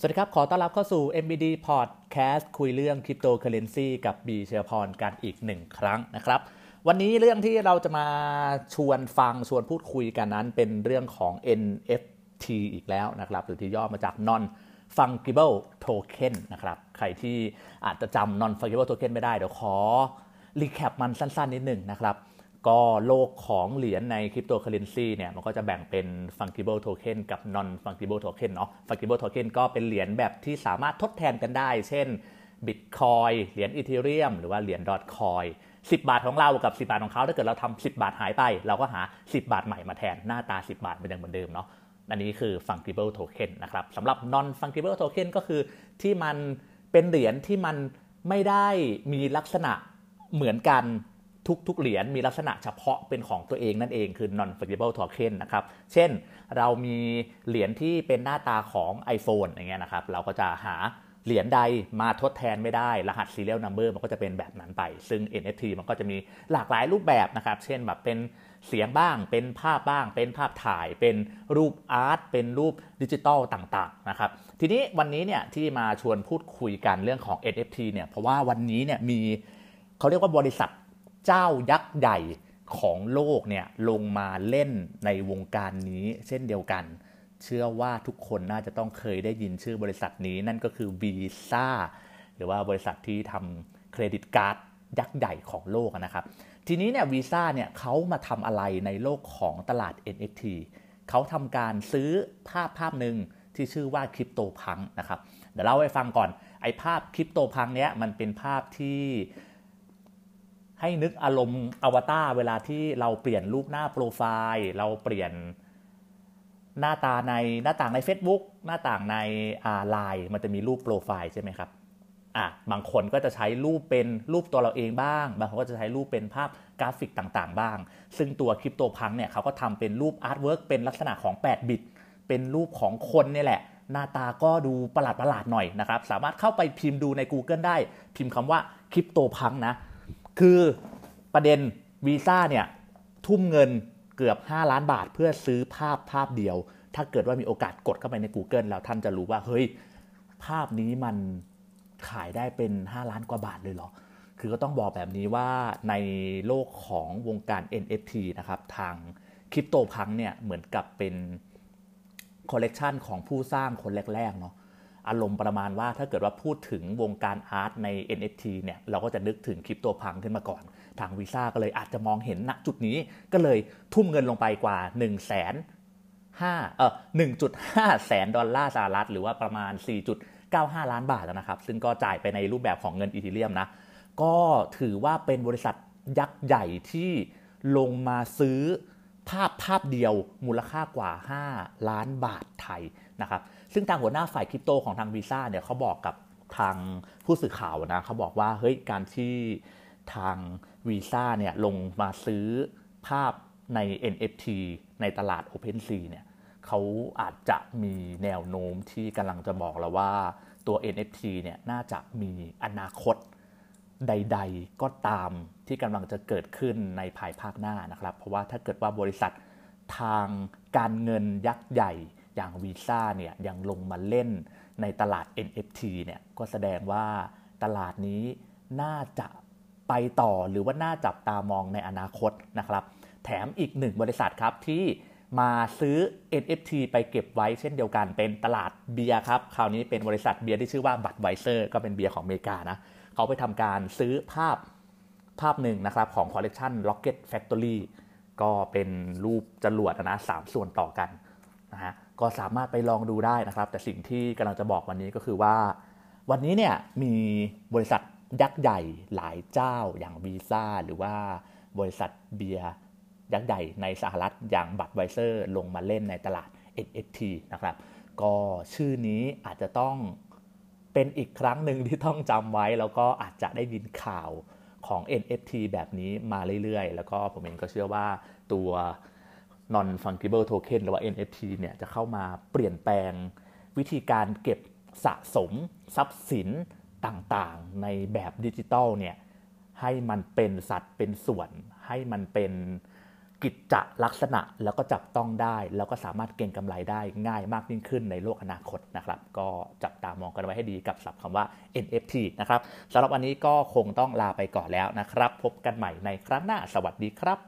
สวัสดีครับ ขอต้อนรับเข้าสู่ MBD Podcast คุยเรื่องคริปโตเคอเรนซีกับบีเชอพรกันอีกหนึ่งครั้งนะครับ วันนี้เรื่องที่เราจะมาชวนฟังชวนพูดคุยกันนั้น เป็นเรื่องของ NFT อีกแล้วนะครับ หรือที่ย่อมาจาก non fungible token นะครับ ใครที่อาจจะจำ non fungible token ไม่ได้ เดี๋ยวขอ recap มันสั้นๆ นิดหนึ่งนะครับ ก็โลกของเหรียญในคริปโตเคอเรนซีเนี่ยมันก็จะแบ่งเป็น fungible token กับ non fungible token เนาะ fungible token ก็เป็นเหรียญแบบที่สามารถทดแทนกันได้ เช่น Bitcoin เหรียญอีเทเรียมหรือว่าเหรียญ Dotcoin 10 บาทของเรากับ 10 บาทของเขาถ้าเกิดเราทำ10 บาทหายไป เราก็หา 10 บาทใหม่มาแทนหน้าตา 10 บาทมันยังเหมือนเดิมเนาะอันนี้คือ fungible token นะครับสำหรับ non fungible token ก็คือที่มันเป็นเหรียญที่มันไม่ได้มีลักษณะเหมือนกัน ทุกๆ เหรียญมีลักษณะเฉพาะเป็นของตัวเองนั่นเองคือ non fungible token นะครับ เช่นเรามีเหรียญที่เป็นหน้าตาของ iPhone อย่างเงี้ยนะครับ เราก็จะหาเหรียญใดมาทดแทนไม่ได้ รหัส serial number มันก็จะเป็นแบบนั้นไป ซึ่ง NFT มันก็จะมีหลากหลายรูปแบบนะครับ เช่นแบบเป็นเสียงบ้าง เป็นภาพบ้าง เป็นภาพถ่าย เป็นรูปอาร์ต เป็นรูปดิจิตอลต่างๆ นะครับ ทีนี้วันนี้เนี่ยที่มาชวนพูดคุยกันเรื่องของ NFT เนี่ย เพราะว่าวันนี้เนี่ยมีเขาเรียกว่าบริษัท เจ้ายักษ์ใหญ่ของโลกเนี่ยลงมาเล่นในวงการนี้เช่นเดียวกัน เชื่อว่าทุกคนน่าจะต้องเคยได้ยินชื่อบริษัทนี้นั่นก็คือวีซ่าหรือว่าบริษัทที่ทำเครดิตการ์ดยักษ์ใหญ่ของโลกนะครับ ทีนี้เนี่ยวีซ่าเนี่ยเขามาทำอะไรในโลกของตลาด NFT เขาทำการซื้อภาพภาพหนึ่งที่ชื่อว่าคริปโตพังนะครับ เดี๋ยวเล่าให้ฟังก่อน ไอ้ภาพ CryptoPunk เนี้ยมันเป็นภาพที่ ให้นึกอารมณ์อวตารเวลาที่เราเปลี่ยนรูปหน้าโปรไฟล์ เราเปลี่ยนหน้าตาในหน้าต่างใน Facebook หน้าต่างในไลน์มันจะมีรูปโปรไฟล์ใช่ไหมครับอะบางคนก็จะใช้รูปเป็นรูปตัวเราเองบ้าง บางคนก็จะใช้รูปเป็นภาพกราฟิกต่างๆ บ้าง ซึ่งตัว CryptoPunk เนี่ยเขาก็ทำเป็นรูป artwork เป็นลักษณะของ 8 บิต เป็นรูปของคนนี่แหละ หน้าตาก็ดูประหลาดประหลาดหน่อยนะครับ สามารถเข้าไปพิมพ์ดูใน Google ได้ พิมพ์คำว่าคริปโตพังนะ คือประเด็นวีซ่าเนี่ยทุ่มเงินเกือบ 5 ล้านบาท เพื่อซื้อภาพภาพเดียว ถ้าเกิดว่ามีโอกาสกดเข้าไปใน Google แล้วท่านจะรู้ว่าเฮ้ยภาพนี้มันขายได้เป็น 5 ล้านกว่าบาทเลยเหรอ คือก็ต้องบอกแบบนี้ว่าในโลกของวงการ NFT นะครับทาง CryptoPunk เนี่ยเหมือนกับเป็นคอลเลกชันของผู้สร้างคนแรกๆเนาะ อารมณ์ประมาณว่าถ้าเกิดว่าพูดถึงวงการ art ใน NFT เนี่ยเราก็จะนึกถึง CryptoPunk ขึ้นมาก่อน ทางวีซ่าก็เลยอาจจะมองเห็นณจุดนี้ก็เลยทุ่มเงินลงไปกว่า 1 0 0 0 0แสนห้าเออ1.5แสนดอลลาร์สหรัฐหรือว่าประมาณ 4.95 ล้านบาทนะครับ ซึ่งก็จ่ายไปในรูปแบบของเงิน Ethereum นะ ก็ถือว่าเป็นบริษัทยักษ์ใหญ่ที่ลงมาซื้อภาพภาพเดียวมูลค่ากว่า 5 ล้านบาทไทยนะครับ ซึ่งทางหัวหน้าฝ่ายคริปโตของทางวีซ่าเนี่ยเขาบอกกับทางผู้สื่อข่าวนะเขาบอกว่าเฮ้ยการที่ทางวีซ่าเนี่ยลงมาซื้อภาพใน NFT ในตลาด OpenSea เนี่ยเขาอาจจะมีแนวโน้มที่กำลังจะบอกแล้วว่าตัว NFT เนี่ยน่าจะมีอนาคตใด ๆ ก็ตามที่กำลังจะเกิดขึ้นในภายภาคหน้านะครับ เพราะว่าถ้าเกิดว่าบริษัททางการเงินยักษ์ใหญ่ อย่างวีซ่าเนี่ยยังลงมาเล่นในตลาด NFT เนี่ยก็แสดงว่าตลาดนี้น่าจะไปต่อหรือว่าน่าจับตามองในอนาคตนะครับ แถมอีกหนึ่งบริษัทครับที่มาซื้อ NFT ไปเก็บไว้เช่นเดียวกันเป็นตลาดเบียร์ครับ คราวนี้เป็นบริษัทเบียร์ที่ชื่อว่า Budweiser ก็เป็นเบียร์ของอเมริกานะ เขาไปทำการซื้อภาพภาพหนึ่งนะครับของ collection Rocket Factory ก็เป็นรูปจรวดนะสามส่วนต่อกันนะฮะ ก็สามารถไปลองดูได้นะครับ แต่สิ่งที่กำลังจะบอกวันนี้ก็คือว่า วันนี้เนี่ยมีบริษัทยักษ์ใหญ่หลายเจ้าอย่างวีซ่าหรือว่าบริษัทเบียร์ยักษ์ใหญ่ในสหรัฐอย่างบัตไวเซอร์ลงมาเล่นในตลาด NFT นะครับ ก็ชื่อนี้อาจจะต้องเป็นอีกครั้งหนึ่งที่ต้องจำไว้ แล้วก็อาจจะได้ยินข่าวของ NFT แบบนี้มาเรื่อยๆ แล้วก็ผมเองก็เชื่อว่าตัว non fungible token หรือว่า NFT เนี่ยจะเข้ามาเปลี่ยนแปลงวิธีการเก็บสะสมทรัพย์สินต่างๆ ในแบบดิจิตอลเนี่ยให้มันเป็นสัตว์เป็นส่วน ให้มันเป็นกิจจะลักษณะแล้วก็จับต้องได้ แล้วก็สามารถเก็งกำไรได้ง่ายมากยิ่งขึ้นในโลกอนาคตนะครับ ก็จับตามองกันไว้ให้ดีกับศัพท์คำว่า NFT นะครับสำหรับวันนี้ก็คงต้องลาไปก่อนแล้วนะครับ พบกันใหม่ในครั้งหน้าสวัสดีครับ